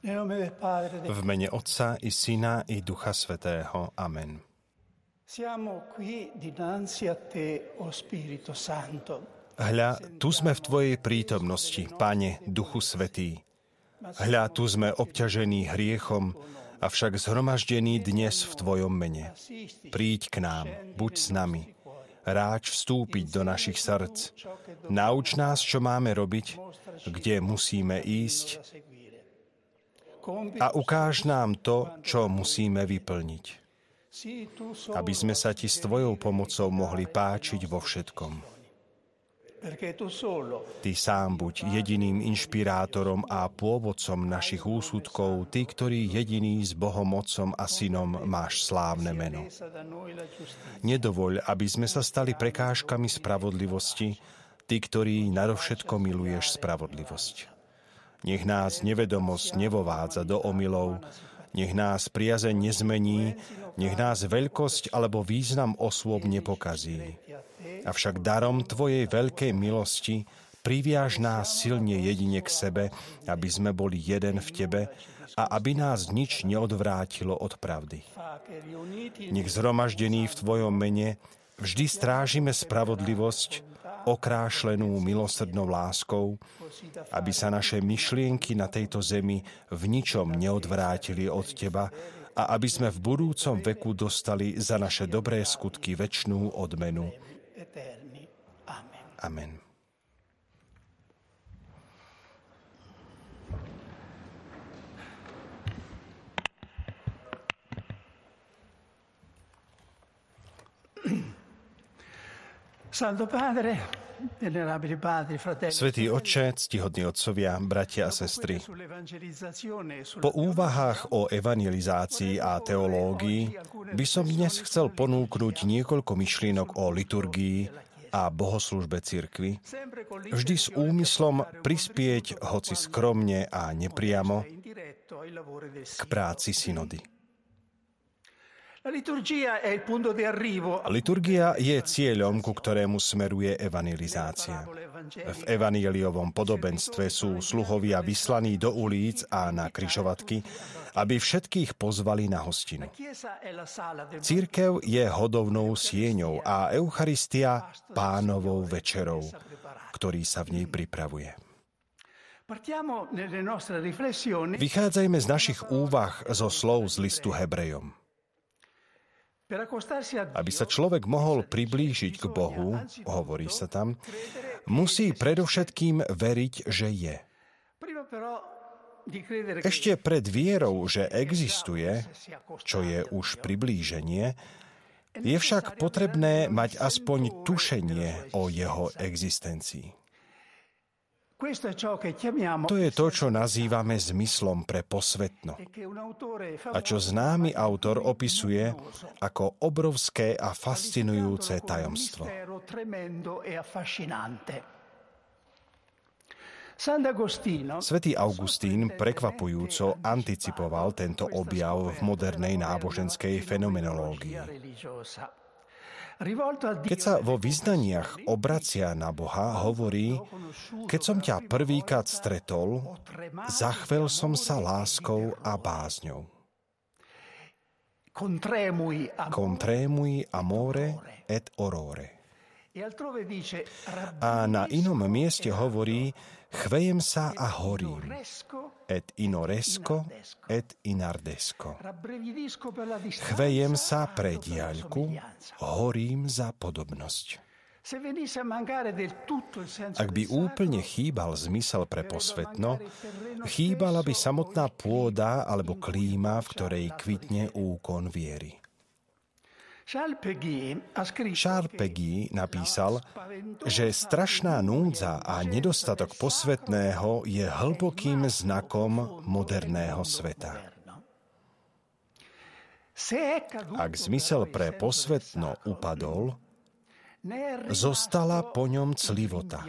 V mene Otca i Syna i Ducha Svetého. Amen. Hľa, tu sme v Tvojej prítomnosti, Pane, Duchu Svetý. Hľa, tu sme obťažení hriechom, avšak zhromaždení dnes v Tvojom mene. Príď k nám, buď s nami. Ráč vstúpiť do našich srdc. Nauč nás, čo máme robiť, kde musíme ísť a ukáž nám to, čo musíme vyplniť aby sme sa ti s Tvojou pomocou mohli páčiť vo všetkom. Ty sám buď jediným inšpirátorom a pôvodcom našich úsudkov, Ty, ktorý jediný s Bohom Otcom a Synom máš slávne meno. Nedovoľ, aby sme sa stali prekážkami spravodlivosti, Ty, ktorý nadovšetko miluješ spravodlivosť. Nech nás nevedomosť nevovádza do omylov, nech nás priazeň nezmení, nech nás veľkosť alebo význam osôb nepokazí. Avšak darom Tvojej veľkej milosti priviaž nás silne jedine k sebe, aby sme boli jeden v Tebe a aby nás nič neodvrátilo od pravdy. Nech zhromaždený v Tvojom mene vždy strážime spravodlivosť, okrášlenú milosrdnou láskou, aby sa naše myšlienky na tejto zemi v ničom neodvrátili od Teba a aby sme v budúcom veku dostali za naše dobré skutky väčšnú odmenu. Amen. Svetý oče, ctihodní otcovia, bratia a sestry, po úvahách o evangelizácii a teológii by som dnes chcel ponúknuť niekoľko myšlienok o liturgii a bohoslužbe cirkvy, vždy s úmyslom prispieť, hoci skromne a nepriamo, k práci synody. Liturgia je cieľom, ku ktorému smeruje evangelizácia. V evangeliovom podobenstve sú sluhovia vyslaní do ulic a na kryžovatky, aby všetkých pozvali na hostinu. Církev je hodovnou sieňou a Eucharistia pánovou večerou, ktorý sa v nej pripravuje. Vychádzajme z našich úvah zo slov z listu Hebrejom. Aby sa človek mohol priblížiť k Bohu, hovorí sa tam, musí predovšetkým veriť, že je. Ešte pred vierou, že existuje, čo je už priblíženie, je však potrebné mať aspoň tušenie o jeho existencii. To je to, čo nazývame zmyslom pre posvetno. A čo známy autor opisuje ako obrovské a fascinujúce tajomstvo. Svetý Augustín prekvapujúco anticipoval tento objav v modernej náboženskej fenomenológii. Keď sa vo vyznaniach obracia na Boha, hovorí, keď som ťa prvýkrát stretol, zachvel som sa láskou a bázňou. Contrémui amore et orore. A na inom mieste hovorí, chvejem sa a horím. Et inoresco, et inardesco. Chvejem sa pre diaľku, horím za podobnosť. Ak by úplne chýbal zmysel pre posvetno, chýbala by samotná pôda alebo klíma, v ktorej kvitne úkon viery. Peggy napísal, že strašná núdza a nedostatok posvetného je hlbokým znakom moderného sveta. Ak zmysel pre posvetno upadol, zostala po ňom clivota,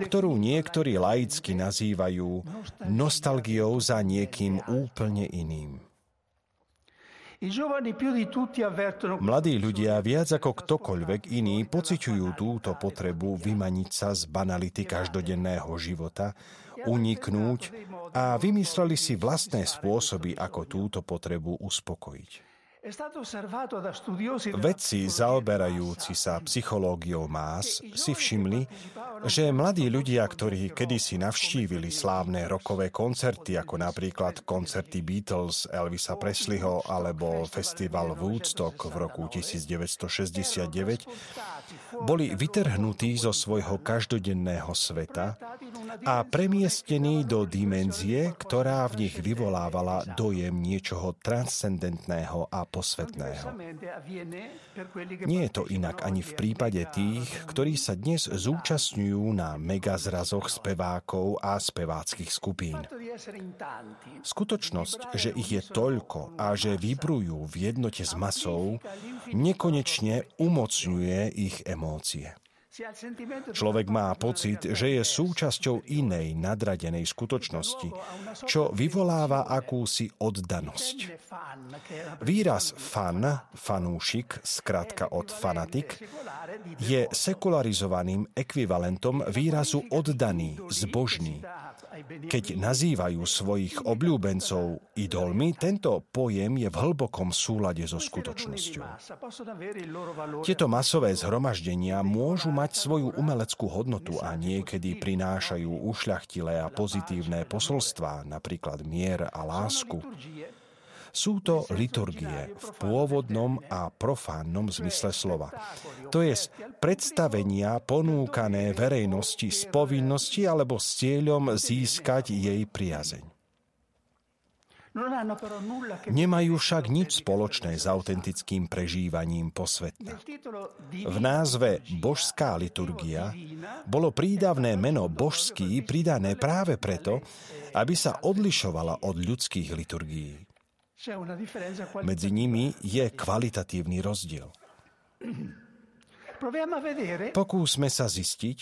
ktorú niektorí laicky nazývajú nostalgiou za niekým úplne iným. Mladí ľudia viac ako ktokoľvek iný pociťujú túto potrebu vymaniť sa z banality každodenného života, uniknúť a vymysleli si vlastné spôsoby, ako túto potrebu uspokojiť. Vedci zaoberajúci sa psychológiou más. Si všimli, že mladí ľudia, ktorí kedysi navštívili slávne rokové koncerty, ako napríklad koncerty Beatles, Elvisa Presleyho alebo festival Woodstock v roku 1969, boli vytrhnutí zo svojho každodenného sveta a premiestnení do dimenzie, ktorá v nich vyvolávala dojem niečoho transcendentného a posvetného. Nie je to inak ani v prípade tých, ktorí sa dnes zúčastňujú na megazrazoch spevákov a speváckých skupín. Skutočnosť, že ich je toľko a že vybrujú v jednote s masou, nekonečne umocňuje ich emócie. Človek má pocit, že je súčasťou inej nadradenej skutočnosti, čo vyvoláva akúsi oddanosť. Výraz fan, fanúšik, skratka od fanatik, je sekularizovaným ekvivalentom výrazu oddaný, zbožný, keď nazývajú svojich obľúbencov idolmi, tento pojem je v hlbokom súlade so skutočnosťou. Tieto masové zhromaždenia môžu mať svoju umeleckú hodnotu a niekedy prinášajú ušľachtilé a pozitívne posolstvá, napríklad mier a lásku. Sú to liturgie v pôvodnom a profánnom zmysle slova. To je predstavenia ponúkané verejnosti z povinnosti alebo s cieľom získať jej priazeň. Nemajú však nič spoločné s autentickým prežívaním posvetna. V názve Božská liturgia bolo prídavné meno božský pridané práve preto, aby sa odlišovala od ľudských liturgií. Medzi nimi je kvalitatívny rozdiel. Pokúsme sa zistiť,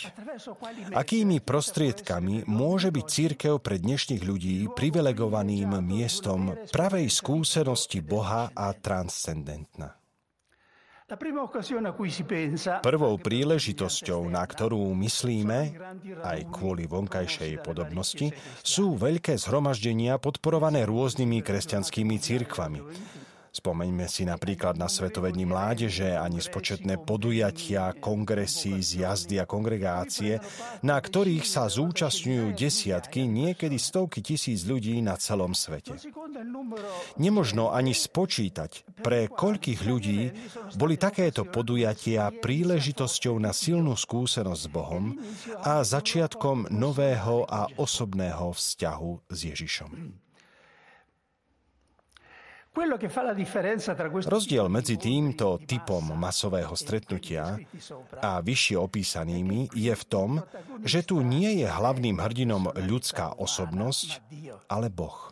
akými prostriedkami môže byť církev pre dnešných ľudí privilegovaným miestom pravej skúsenosti Boha a transcendentna. Prvou príležitosťou, na ktorú myslíme, aj kvôli vonkajšej podobnosti, sú veľké zhromaždenia podporované rôznymi kresťanskými církvami. Spomeňme si napríklad na Svetovení mládeže ani spočetné podujatia, kongresy, zjazdy a kongregácie, na ktorých sa zúčastňujú desiatky, niekedy stovky tisíc ľudí na celom svete. Nemožno ani spočítať, pre koľkých ľudí boli takéto podujatia príležitosťou na silnú skúsenosť s Bohom a začiatkom nového a osobného vzťahu s Ježišom. Rozdiel medzi týmto typom masového stretnutia a vyššie opísanými je v tom, že tu nie je hlavným hrdinom ľudská osobnosť, ale Boh.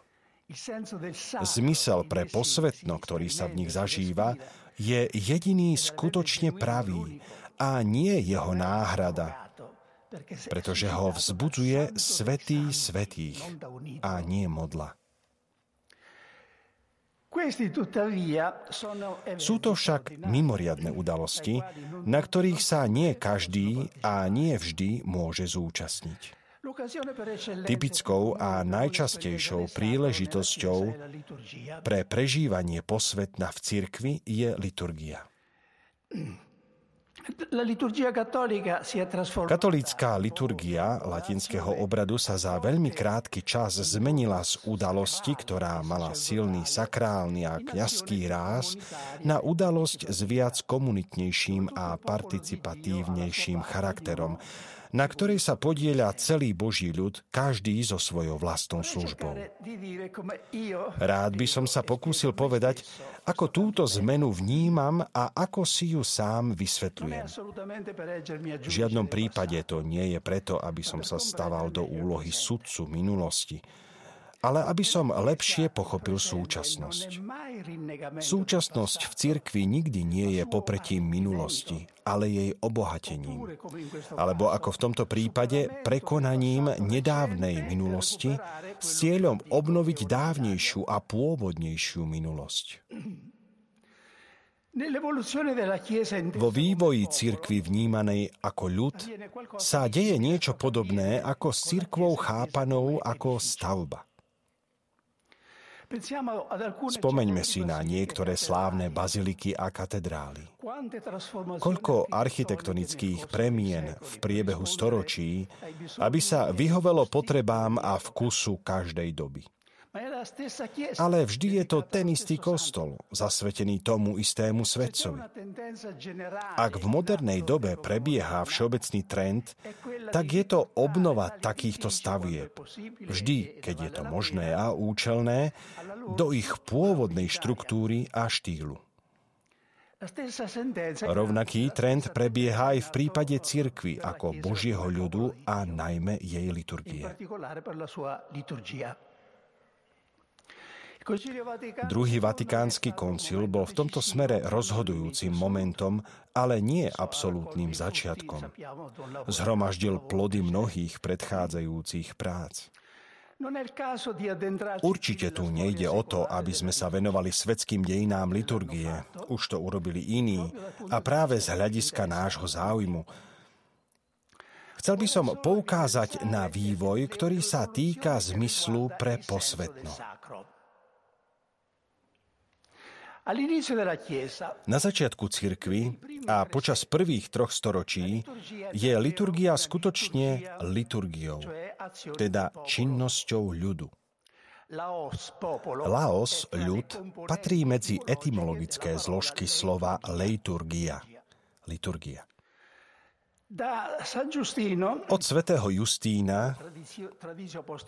Zmysel pre posvetno, ktorý sa v nich zažíva, je jediný skutočne pravý a nie jeho náhrada, pretože ho vzbudzuje svetý svetých a nie modla. Sú to však mimoriadne udalosti, na ktorých sa nie každý a nie vždy môže zúčastniť. Typickou a najčastejšou príležitosťou pre prežívanie posvetna v cirkvi je liturgia. Katolícká liturgia latinského obradu sa za veľmi krátky čas zmenila z udalosti, ktorá mala silný sakrálny a kňazský ráz, na udalosť s viac komunitnejším a participatívnejším charakterom, na ktorej sa podieľa celý Boží ľud, každý so svojou vlastnou službou. Rád by som sa pokúsil povedať, ako túto zmenu vnímam a ako si ju sám vysvetľujem. V žiadnom prípade to nie je preto, aby som sa staval do úlohy sudcu minulosti, ale aby som lepšie pochopil súčasnosť. Súčasnosť v cirkvi nikdy nie je popretím minulosti, ale jej obohatením. Alebo ako v tomto prípade prekonaním nedávnej minulosti s cieľom obnoviť dávnejšiu a pôvodnejšiu minulosť. Vo vývoji cirkvy vnímanej ako ľud sa deje niečo podobné ako s cirkvou chápanou ako stavba. Spomeňme si na niektoré slávne baziliky a katedrály. Koľko architektonických premien v priebehu storočí, aby sa vyhovelo potrebám a vkusu každej doby. Ale vždy je to ten istý kostol, zasvetený tomu istému svetcovi. Ak v modernej dobe prebieha všeobecný trend, tak je to obnova takýchto stavieb. Vždy, keď je to možné a účelné, do ich pôvodnej štruktúry a štýlu. Rovnaký trend prebieha aj v prípade cirkvy ako Božieho ľudu a najmä jej liturgie. Druhý vatikánsky koncil bol v tomto smere rozhodujúcim momentom, ale nie absolútnym začiatkom. Zhromaždil plody mnohých predchádzajúcich prác. Určite tu nejde o to, aby sme sa venovali svetským dejinám liturgie. Už to urobili iní. A práve z hľadiska nášho záujmu Chcel by som poukázať na vývoj, ktorý sa týka zmyslu pre posvetno. Na začiatku cirkvy a počas prvých troch storočí je liturgia skutočne liturgiou, teda činnosťou ľudu. Laos, ľud, patrí medzi etymologické zložky slova leiturgia, liturgia. Od svätého Justína,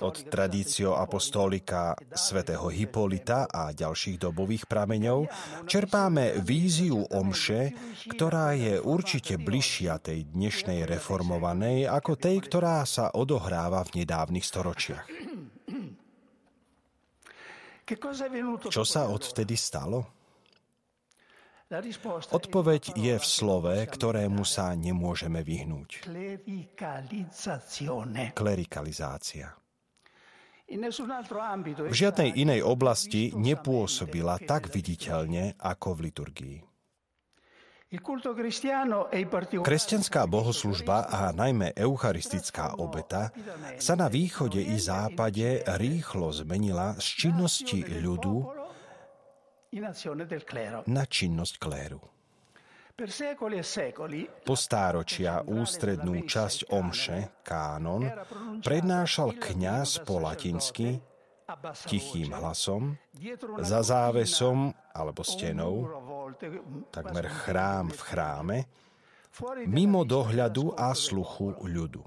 od tradício apostolika svätého Hipolita a ďalších dobových prameňov čerpáme víziu omše, ktorá je určite bližšia tej dnešnej reformovanej ako tej, ktorá sa odohráva v nedávnych storočiach. Čo sa odvtedy stalo? Odpoveď je v slove, ktorému sa nemôžeme vyhnúť. Klerikalizácia. V žiadnej inej oblasti nepôsobila tak viditeľne ako v liturgii. Kresťanská bohoslužba a najmä eucharistická obeta sa na východe i západe rýchlo zmenila z činnosti ľudu na činnosť kléru. Po stáročia ústrednú časť omše, kánon, prednášal kňaz po latinsky, tichým hlasom, za závesom alebo stenou, takmer chrám v chráme, mimo dohľadu a sluchu ľudu.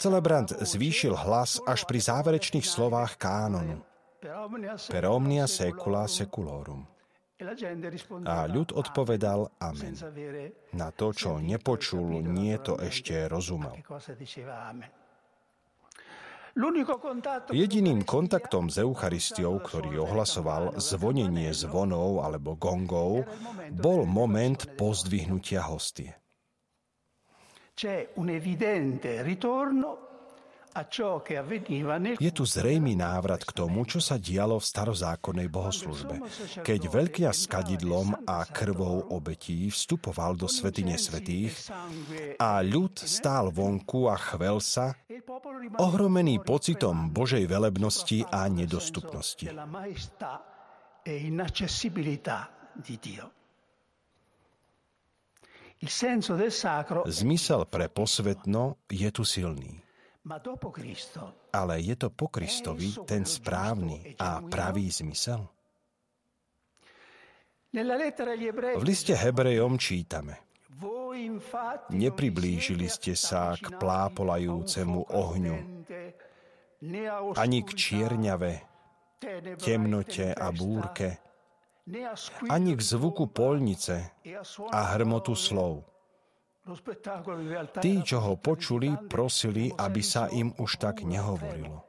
Celebrant zvýšil hlas až pri záverečných slovách kánonu per omnia secula seculorum. A ľud odpovedal Amen. Na to, čo nepočul, nie to ešte rozumel. Jediným kontaktom s Eucharistiou, ktorý ohlasoval zvonenie zvonov alebo gongov, bol moment pozdvihnutia hostie. Je tu zrejmý návrat k tomu, čo sa dialo v starozákonnej bohoslužbe, keď veľkňaz s kadidlom a krvou obetí vstupoval do svetine svetých a ľud stál vonku a chvel sa, ohromený pocitom Božej velebnosti a nedostupnosti. Zmysel pre posvetno je tu silný. Ale je to po Kristovi ten správny a pravý zmysel? V liste Hebrejom čítame Nepriblížili ste sa k plápolajúcemu ohňu, ani k čierňave, temnote a búrke, ani k zvuku polnice a hrmotu slov. Tí, čo ho počuli, prosili, aby sa im už tak nehovorilo.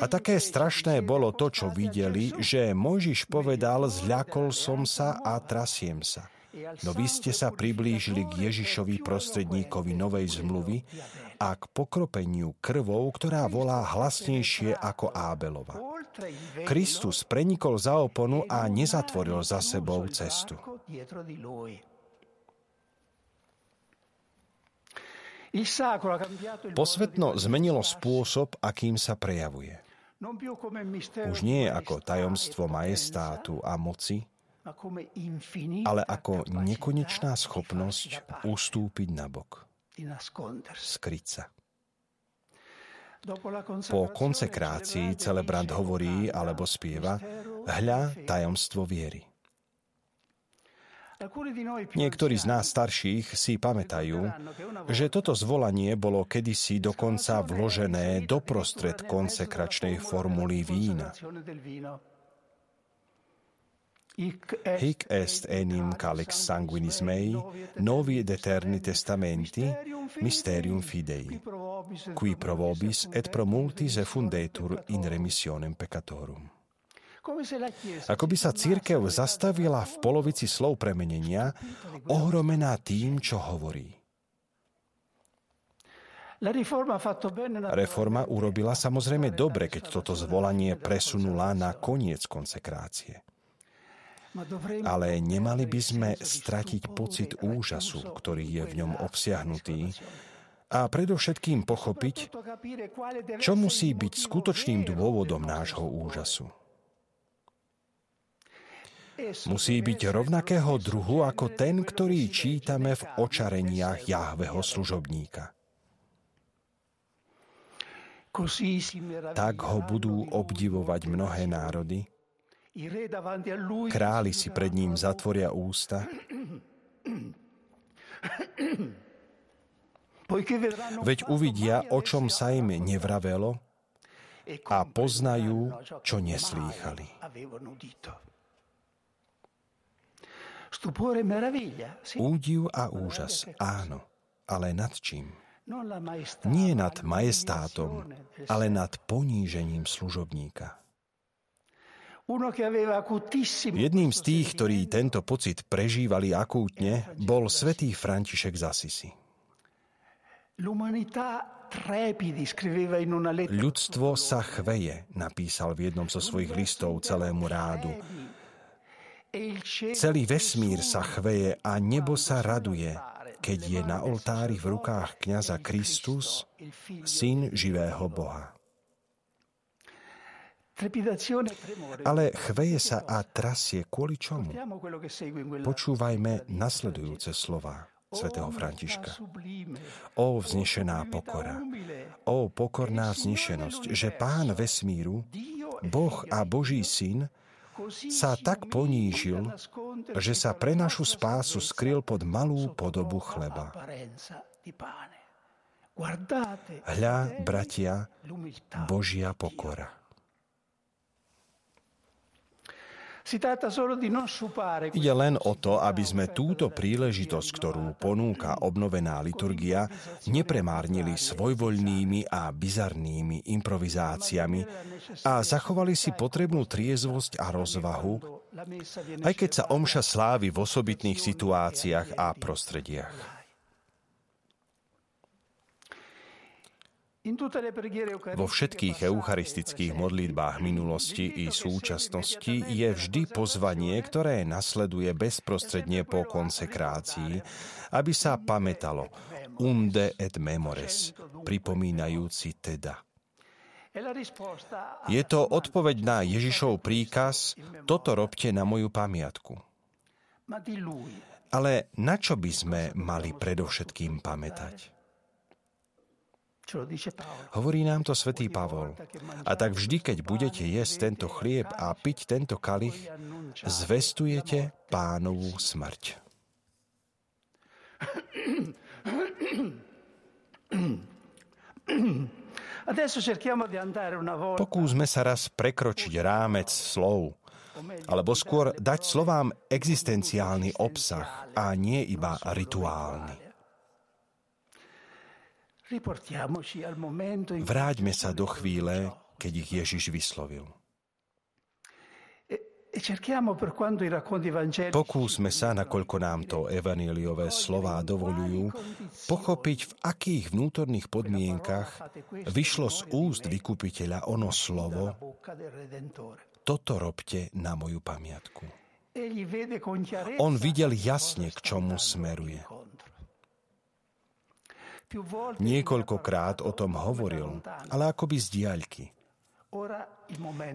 A také strašné bolo to, čo videli, že Mojžiš povedal, zľakol som sa a trasiem sa. No vy ste sa priblížili k Ježišovi prostredníkovi novej zmluvy a k pokropeniu krvou, ktorá volá hlasnejšie ako Ábelova. Kristus prenikol za oponu a nezatvoril za sebou cestu. Posvetno zmenilo spôsob, akým sa prejavuje. Už nie ako tajomstvo majestátu a moci, ale ako nekonečná schopnosť ustúpiť na bok, skryť sa. Po konsekrácii celebrant hovorí alebo spieva hľa tajomstvo viery. Niektorí z nás starších si pamätajú, že toto zvolanie bolo kedysi dokonca vložené doprostred konsekračnej formuly vína. Hic est enim calix sanguinis mei, novi et eterni testamenti, mysterium fidei, qui pro vobis et pro multis effundetur in remissionem peccatorum. Ako by sa církev zastavila v polovici slov premenenia, ohromená tým, čo hovorí. Reforma urobila samozrejme dobre, keď toto zvolanie presunula na koniec konsekrácie. Ale nemali by sme stratiť pocit úžasu, ktorý je v ňom obsiahnutý, a predovšetkým pochopiť, čo musí byť skutočným dôvodom nášho úžasu. Musí byť rovnakého druhu ako ten, ktorý čítame v očareniach Jahveho služobníka. Tak ho budú obdivovať mnohé národy, králi si pred ním zatvoria ústa, veď uvidia, o čom sa im nevravelo a poznajú, čo neslýchali. Údiv a úžas, áno, ale nad čím? Nie nad majestátom, ale nad ponížením služobníka. Jedným z tých, ktorí tento pocit prežívali akútne, bol svätý František z Asisi. Ľudstvo sa chveje, napísal v jednom zo svojich listov celému rádu. Celý vesmír sa chveje a nebo sa raduje, keď je na oltári v rukách kniaza Kristus, syn živého Boha. Ale chveje sa a trasie kvôli čomu? Počúvajme nasledujúce slova svätého Františka. O vznešená pokora, o pokorná vznešenosť, že Pán vesmíru, Boh a Boží syn, sa tak ponížil, že sa pre našu spásu skryl pod malú podobu chleba. Hľa, bratia, Božia pokora. Ide len o to, aby sme túto príležitosť, ktorú ponúka obnovená liturgia, nepremárnili svojvoľnými a bizarnými improvizáciami a zachovali si potrebnú triezvosť a rozvahu, aj keď sa omša slávi v osobitných situáciách a prostrediach. Vo všetkých eucharistických modlitbách minulosti i súčasnosti je vždy pozvanie, ktoré nasleduje bezprostredne po konsekrácii, aby sa pamätalo unde et memores, pripomínajúci teda. Je to odpoveď na Ježišov príkaz, toto robte na moju pamiatku. Ale na čo by sme mali predovšetkým pamätať? Hovorí nám to svätý Pavol. A tak vždy, keď budete jesť tento chlieb a piť tento kalich, zvestujete pánovú smrť. Pokúsme sa raz prekročiť rámec slov, alebo skôr dať slovám existenciálny obsah a nie iba rituálny. Vráťme sa do chvíle, keď ich Ježiš vyslovil. Pokúsme sa, nakoľko nám to evaníliové slová dovolujú, pochopiť, v akých vnútorných podmienkach vyšlo z úst vykupiteľa ono slovo Toto robte na moju pamiatku. On videl jasne, k čomu smeruje. Niekoľkokrát o tom hovoril, ale akoby z diaľky.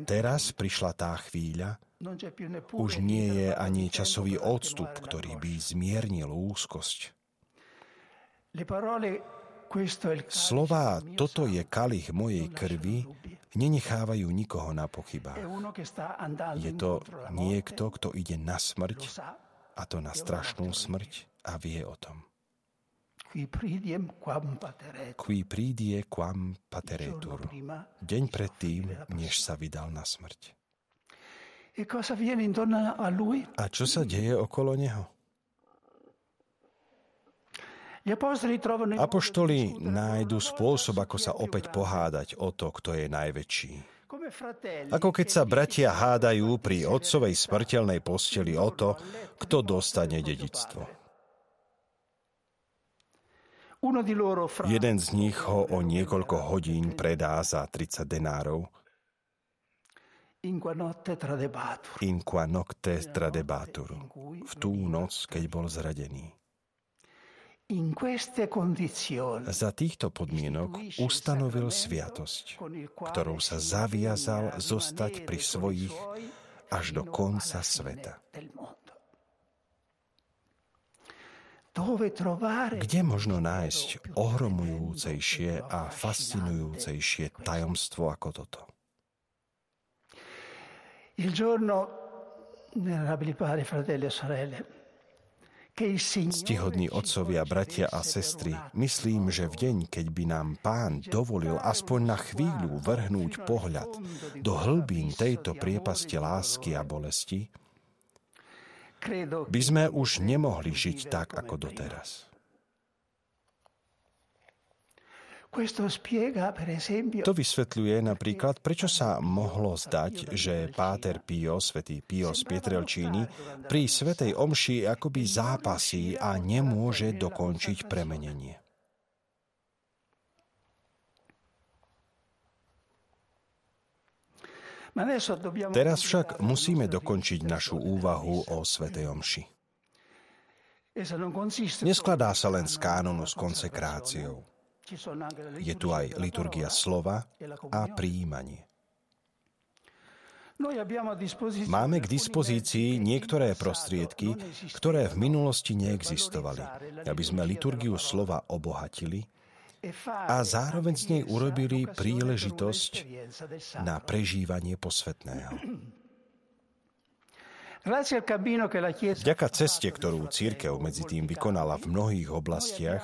Teraz prišla tá chvíľa, už nie je ani časový odstup, ktorý by zmiernil úzkosť. Slová, toto je kalich mojej krvi, nenechávajú nikoho na pochybách. Je to niekto, kto ide na smrť, a to na strašnú smrť, a vie o tom. Qui pridie quam pateretur. Deň predtým, než sa vydal na smrť. E a čo sa deje okolo neho? Apoštoli nájdu spôsob, ako sa opäť pohádať o to, kto je najväčší. Ako keď sa bratia hádajú pri otcovej smrteľnej posteli o to, kto dostane dedictvo. Jeden z nich ho o niekoľko hodín predá za 30 denárov. In qua nocte tradebatur. V tú noc, keď bol zradený. Za týchto podmienok ustanovil sviatosť, ktorou sa zaviazal zostať pri svojich až do konca sveta. Kde možno nájsť ohromujúcejšie a fascinujúcejšie tajomstvo ako toto? Il giorno, venerabili padri, fratelli e sorelle, Ctihodní otcovia, bratia a sestry, myslím, že v deň, keď by nám pán dovolil aspoň na chvíľu vrhnúť pohľad do hlbín tejto priepasti lásky a bolesti, by sme už nemohli žiť tak, ako doteraz. To vysvetľuje napríklad, prečo sa mohlo zdať, že Páter Pio, svätý Pio z Pietrelčíny, pri svetej omši akoby zápasí a nemôže dokončiť premenenie. Teraz však musíme dokončiť našu úvahu o Svetej Omši. Neskladá sa len z kánonu s konsekráciou. Je tu aj liturgia slova a príjmanie. Máme k dispozícii niektoré prostriedky, ktoré v minulosti neexistovali, aby sme liturgiu slova obohatili a zároveň z nej urobili príležitosť na prežívanie posvetného. Vďaka ceste, ktorú církev medzi tým vykonala v mnohých oblastiach,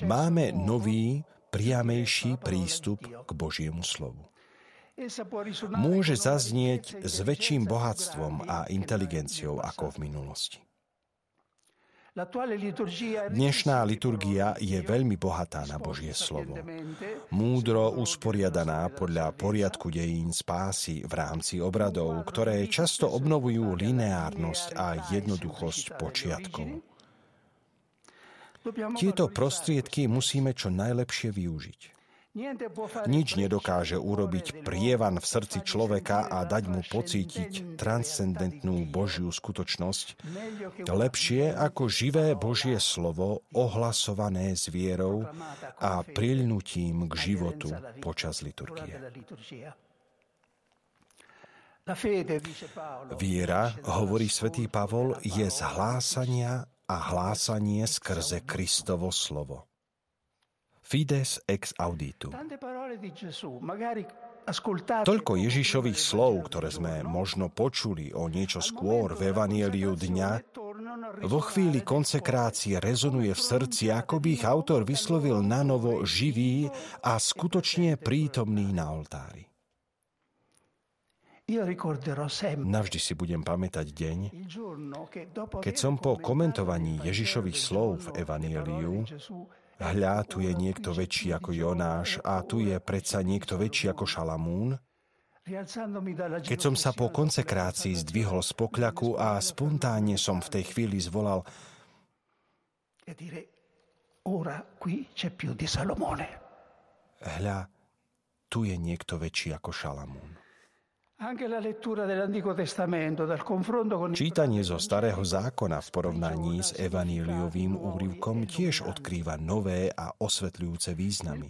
máme nový, priamejší prístup k Božiemu slovu. Môže zaznieť s väčším bohatstvom a inteligenciou ako v minulosti. Dnešná liturgia je veľmi bohatá na Božie slovo. Múdro usporiadaná podľa poriadku dejín spásy v rámci obradov, ktoré často obnovujú lineárnosť a jednoduchosť počiatkov. Tieto prostriedky musíme čo najlepšie využiť. Nič nedokáže urobiť prievan v srdci človeka a dať mu pocítiť transcendentnú Božiu skutočnosť lepšie ako živé Božie slovo ohlasované s vierou a prilnutím k životu počas liturgie. Viera, hovorí svätý Pavol, je z hlásania a hlásanie skrze Kristovo slovo. Fides ex auditu. Toľko Ježišových slov, ktoré sme možno počuli o niečo skôr v Evanieliu dňa, vo chvíli konsekrácie rezonuje v srdci, ako by ich autor vyslovil na novo živý a skutočne prítomný na oltári. Navždy si budem pamätať deň, keď som po komentovaní Ježišových slov v Evanieliu Hľa, tu je niekto väčší ako Jonáš a tu je predsa niekto väčší ako Šalamún. Keď som sa po konsekrácii zdvihol z pokľaku a spontánne som v tej chvíli zvolal Hľa, tu je niekto väčší ako Šalamún. Čítanie zo Starého zákona v porovnaní s evaníliovým úrivkom tiež odkrýva nové a osvetľujúce významy.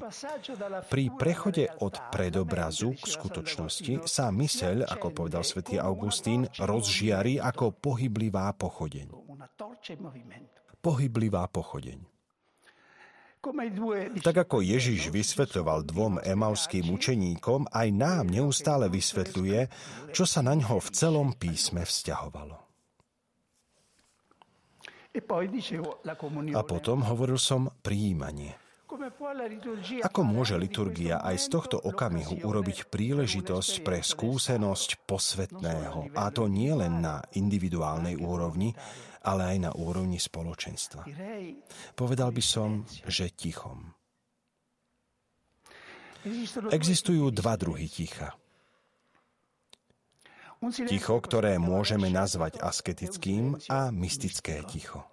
Pri prechode od predobrazu k skutočnosti sa myseľ, ako povedal svätý Augustín, rozžiari ako pohyblivá pochodeň. Pohyblivá pochodeň. Tak ako Ježiš vysvetľoval dvom emauským učeníkom, aj nám neustále vysvetľuje, čo sa na ňo v celom písme vzťahovalo. A potom hovoril som prijímanie. Ako môže liturgia aj z tohto okamihu urobiť príležitosť pre skúsenosť posvetného, a to nie len na individuálnej úrovni, ale aj na úrovni spoločenstva? Povedal by som, že tichom. Existujú dva druhy ticha. Ticho, ktoré môžeme nazvať asketickým a mystické ticho.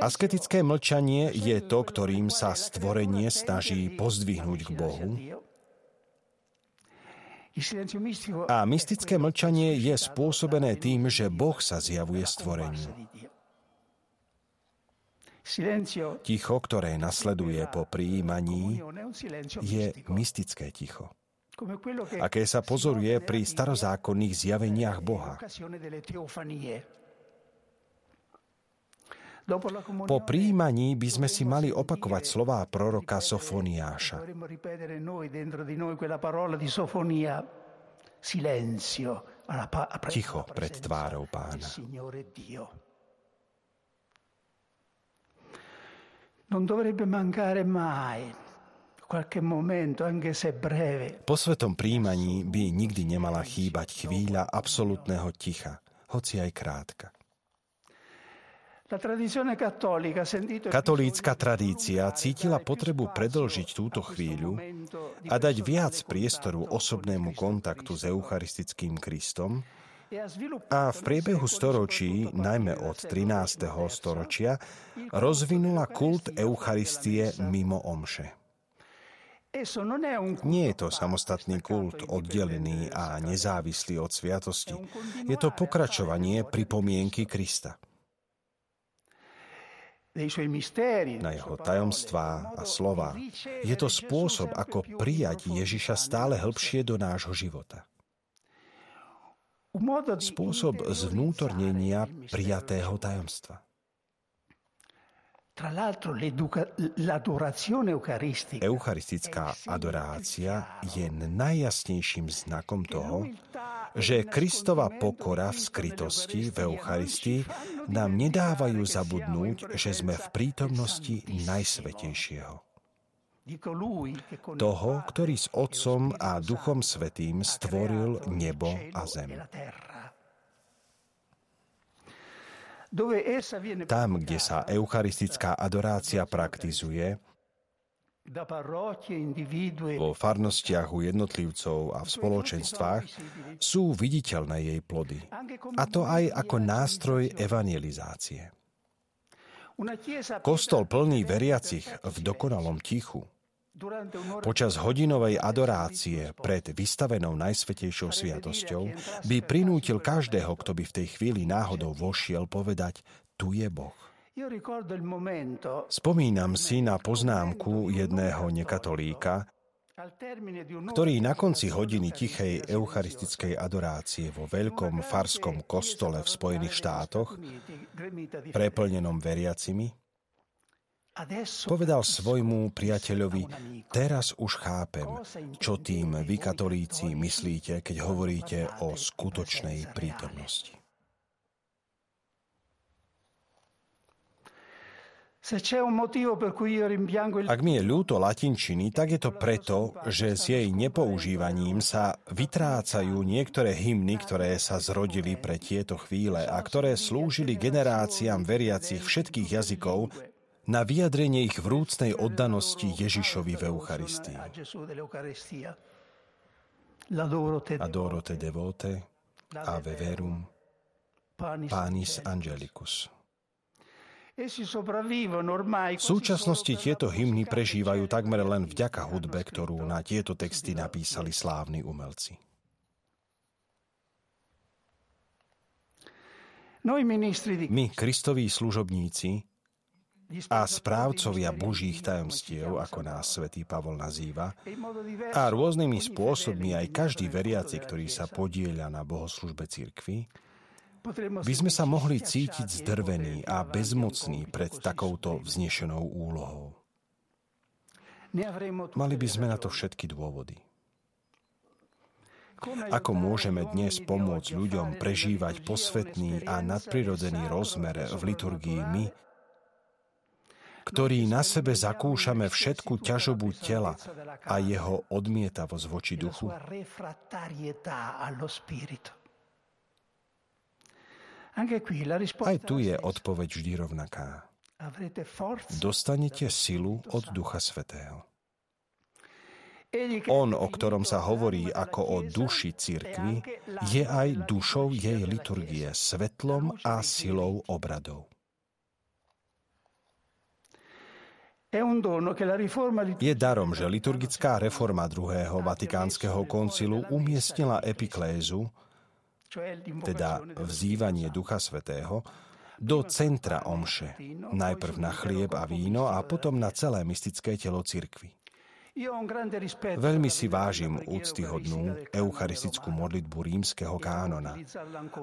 Asketické mlčanie je to, ktorým sa stvorenie snaží pozdvihnúť k Bohu. A mystické mlčanie je spôsobené tým, že Boh sa zjavuje stvoreniu. Ticho, ktoré nasleduje po prijímaní, je mystické ticho aké sa pozoruje pri starozákonných zjaveniach Boha. Po príjmaní by sme si mali opakovať slová proroka Sofoniáša. Ticho pred tvárou pána. Non dovrebbe mancare mai po svetom príjmaní by nikdy nemala chýbať chvíľa absolútneho ticha, hoci aj krátka. Katolícka tradícia cítila potrebu predlžiť túto chvíľu a dať viac priestoru osobnému kontaktu s Eucharistickým Kristom a v priebehu storočí, najmä od 13. storočia, rozvinula kult Eucharistie mimo omše. Nie je to samostatný kult oddelený a nezávislý od sviatosti. Je to pokračovanie pripomienky Krista na jeho tajomstvá a slova. Je to spôsob, ako prijať Ježiša stále hĺbšie do nášho života. Spôsob zvnútornenia prijatého tajomstva. Eucharistická adorácia je najjasnejším znakom toho, že Kristova pokora v skrytosti v Eucharistii nám nedávajú zabudnúť, že sme v prítomnosti Najsvetejšieho. Toho, ktorý s Otcom a Duchom Svetým stvoril nebo a zem. Tam, kde sa eucharistická adorácia praktizuje, vo farnostiach u jednotlivcov a v spoločenstvách sú viditeľné jej plody. A to aj ako nástroj evangelizácie. Kostol plný veriacich v dokonalom tichu Počas hodinovej adorácie pred vystavenou Najsvetejšou sviatosťou by prinútil každého, kto by v tej chvíli náhodou vošiel, povedať, tu je Boh. Spomínam si na poznámku jedného nekatolíka, ktorý na konci hodiny tichej eucharistickej adorácie vo veľkom farskom kostole v Spojených štátoch, preplnenom veriacimi, povedal svojmu priateľovi, teraz už chápem, čo tým vy katolíci myslíte, keď hovoríte o skutočnej prítomnosti. Ak mi je ľúto latinčiny, tak je to preto, že s jej nepoužívaním sa vytrácajú niektoré hymny, ktoré sa zrodili pre tieto chvíle a ktoré slúžili generáciám veriacich všetkých jazykov na vyjadrenie ich vrúcnej oddanosti Ježišovi v Eucharistii. Adoro te devote, Ave verum, Panis Angelicus. V súčasnosti tieto hymny prežívajú takmer len vďaka hudbe, ktorú na tieto texty napísali slávni umelci. My, Kristoví služobníci a správcovia Božích tajomstiev, ako nás svätý Pavol nazýva, a rôznymi spôsobmi aj každý veriaci, ktorý sa podieľa na bohoslužbe cirkvi, by sme sa mohli cítiť zdrvení a bezmocní pred takouto vznešenou úlohou. Mali by sme na to všetky dôvody. Ako môžeme dnes pomôcť ľuďom prežívať posvetný a nadprirodzený rozmer v liturgii my, ktorí na sebe zakúšame všetku ťažobu tela a jeho odmietavosť voči duchu? Aj tu je odpoveď vždy rovnaká. Dostanete silu od Ducha Svetého. On, o ktorom sa hovorí ako o duši cirkvi, je aj dušou jej liturgie, svetlom a silou obradov. Je darom, že liturgická reforma druhého Vatikánskeho koncilu umiestnila epiklézu, teda vzývanie Ducha Svetého, do centra omše, najprv na chlieb a víno a potom na celé mystické telo cirkvy. Veľmi si vážim úctyhodnú eucharistickú modlitbu rímskeho kánona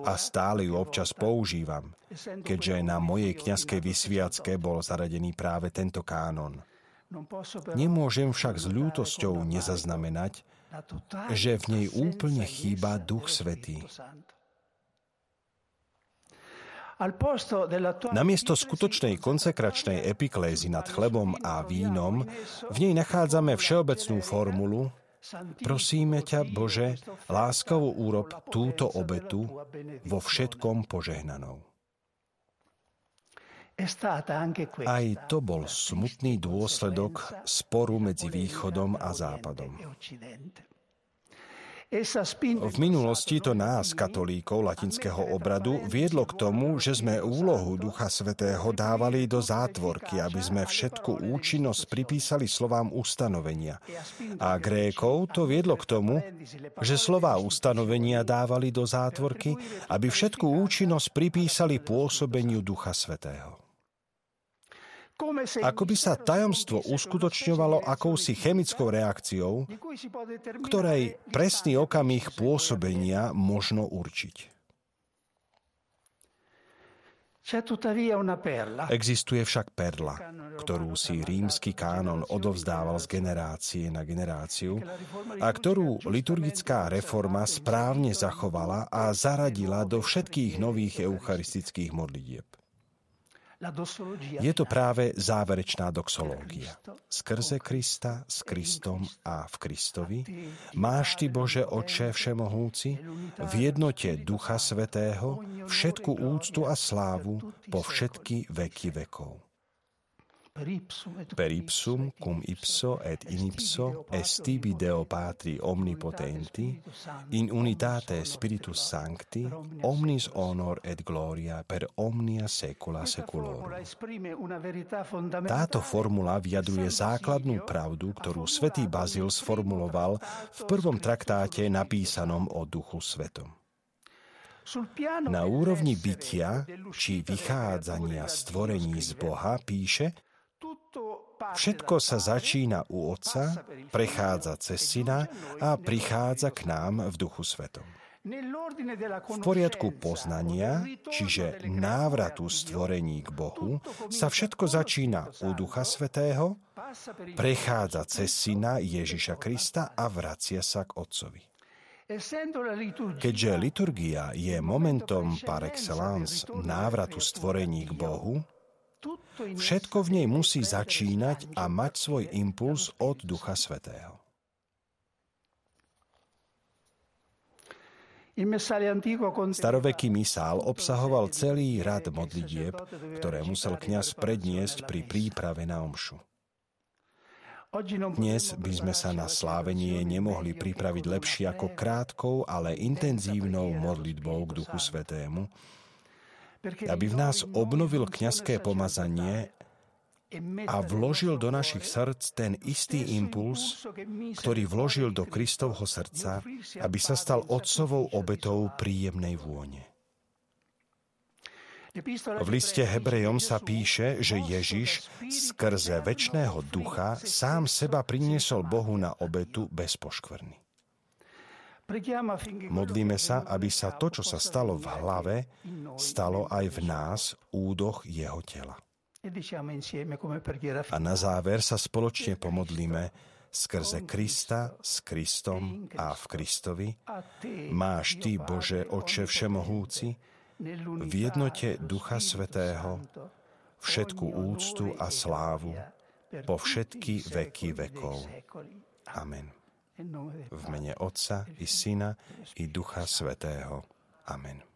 a stále ju občas používam, keďže na mojej kňazskej vysviacke bol zaradený práve tento kánon. Nemôžem však s ľútosťou nezaznamenať, že v nej úplne chýba Duch Svetý. Namiesto skutočnej konsekračnej epiklézy nad chlebom a vínom v nej nachádzame všeobecnú formulu Prosíme ťa, Bože, láskavo úrob túto obetu vo všetkom požehnanou. Aj to bol smutný dôsledok sporu medzi východom a západom. V minulosti to nás, katolíkov latinského obradu, viedlo k tomu, že sme úlohu Ducha Svetého dávali do zátvorky, aby sme všetku účinnosť pripísali slovám ustanovenia. A Grékov to viedlo k tomu, že slová ustanovenia dávali do zátvorky, aby všetku účinnosť pripísali pôsobeniu Ducha Svetého. Ako by sa tajomstvo uskutočňovalo akousi chemickou reakciou, ktorej presný okamih pôsobenia možno určiť. Existuje však perla, ktorú si rímsky kánon odovzdával z generácie na generáciu a ktorú liturgická reforma správne zachovala a zaradila do všetkých nových eucharistických modlitieb. Je to práve záverečná doxológia. Skrze Krista, s Kristom a v Kristovi máš Ty, Bože Oče Všemohúci, v jednote Ducha Svetého všetku úctu a slávu po všetky veky vekov. Per ipsum cum ipso et in ipso est tibi Deo Patri omnipotenti, in unitate Spiritus Sancti, omnis honor et gloria per omnia secula seculorum. Táto formula vyjadruje základnú pravdu, ktorú svätý Bazil sformuloval v prvom traktáte napísanom o Duchu Svetom. Na úrovni bytia či vychádzania stvorení z Boha píše, Všetko sa začína u Otca, prechádza cez Syna a prichádza k nám v Duchu Svetom. V poriadku poznania, čiže návratu stvorení k Bohu, sa všetko začína u Ducha Svetého, prechádza cez Syna Ježiša Krista a vracia sa k Otcovi. Keďže liturgia je momentom par excellence návratu stvorení k Bohu, Všetko v nej musí začínať a mať svoj impuls od Ducha Svetého. Staroveký misál obsahoval celý rad modlitieb, ktoré musel kňaz predniesť pri príprave na omšu. Dnes by sme sa na slávenie nemohli pripraviť lepšie ako krátkou, ale intenzívnou modlitbou k Duchu Svetému, aby v nás obnovil kňazské pomazanie a vložil do našich srdc ten istý impuls, ktorý vložil do Kristovho srdca, aby sa stal otcovou obetou príjemnej vône. V liste Hebrejom sa píše, že Ježiš skrze väčšného ducha sám seba priniesol Bohu na obetu bez poškvrny. Modlíme sa, aby sa to, čo sa stalo v hlave, stalo aj v nás, údoch jeho tela. A na záver sa spoločne pomodlíme skrze Krista, s Kristom a v Kristovi. Máš Ty, Bože, Oče Všemohúci, v jednote Ducha Svetého všetku úctu a slávu po všetky veky vekov. Amen. V mene Otca i Syna i Ducha Svetého. Amen.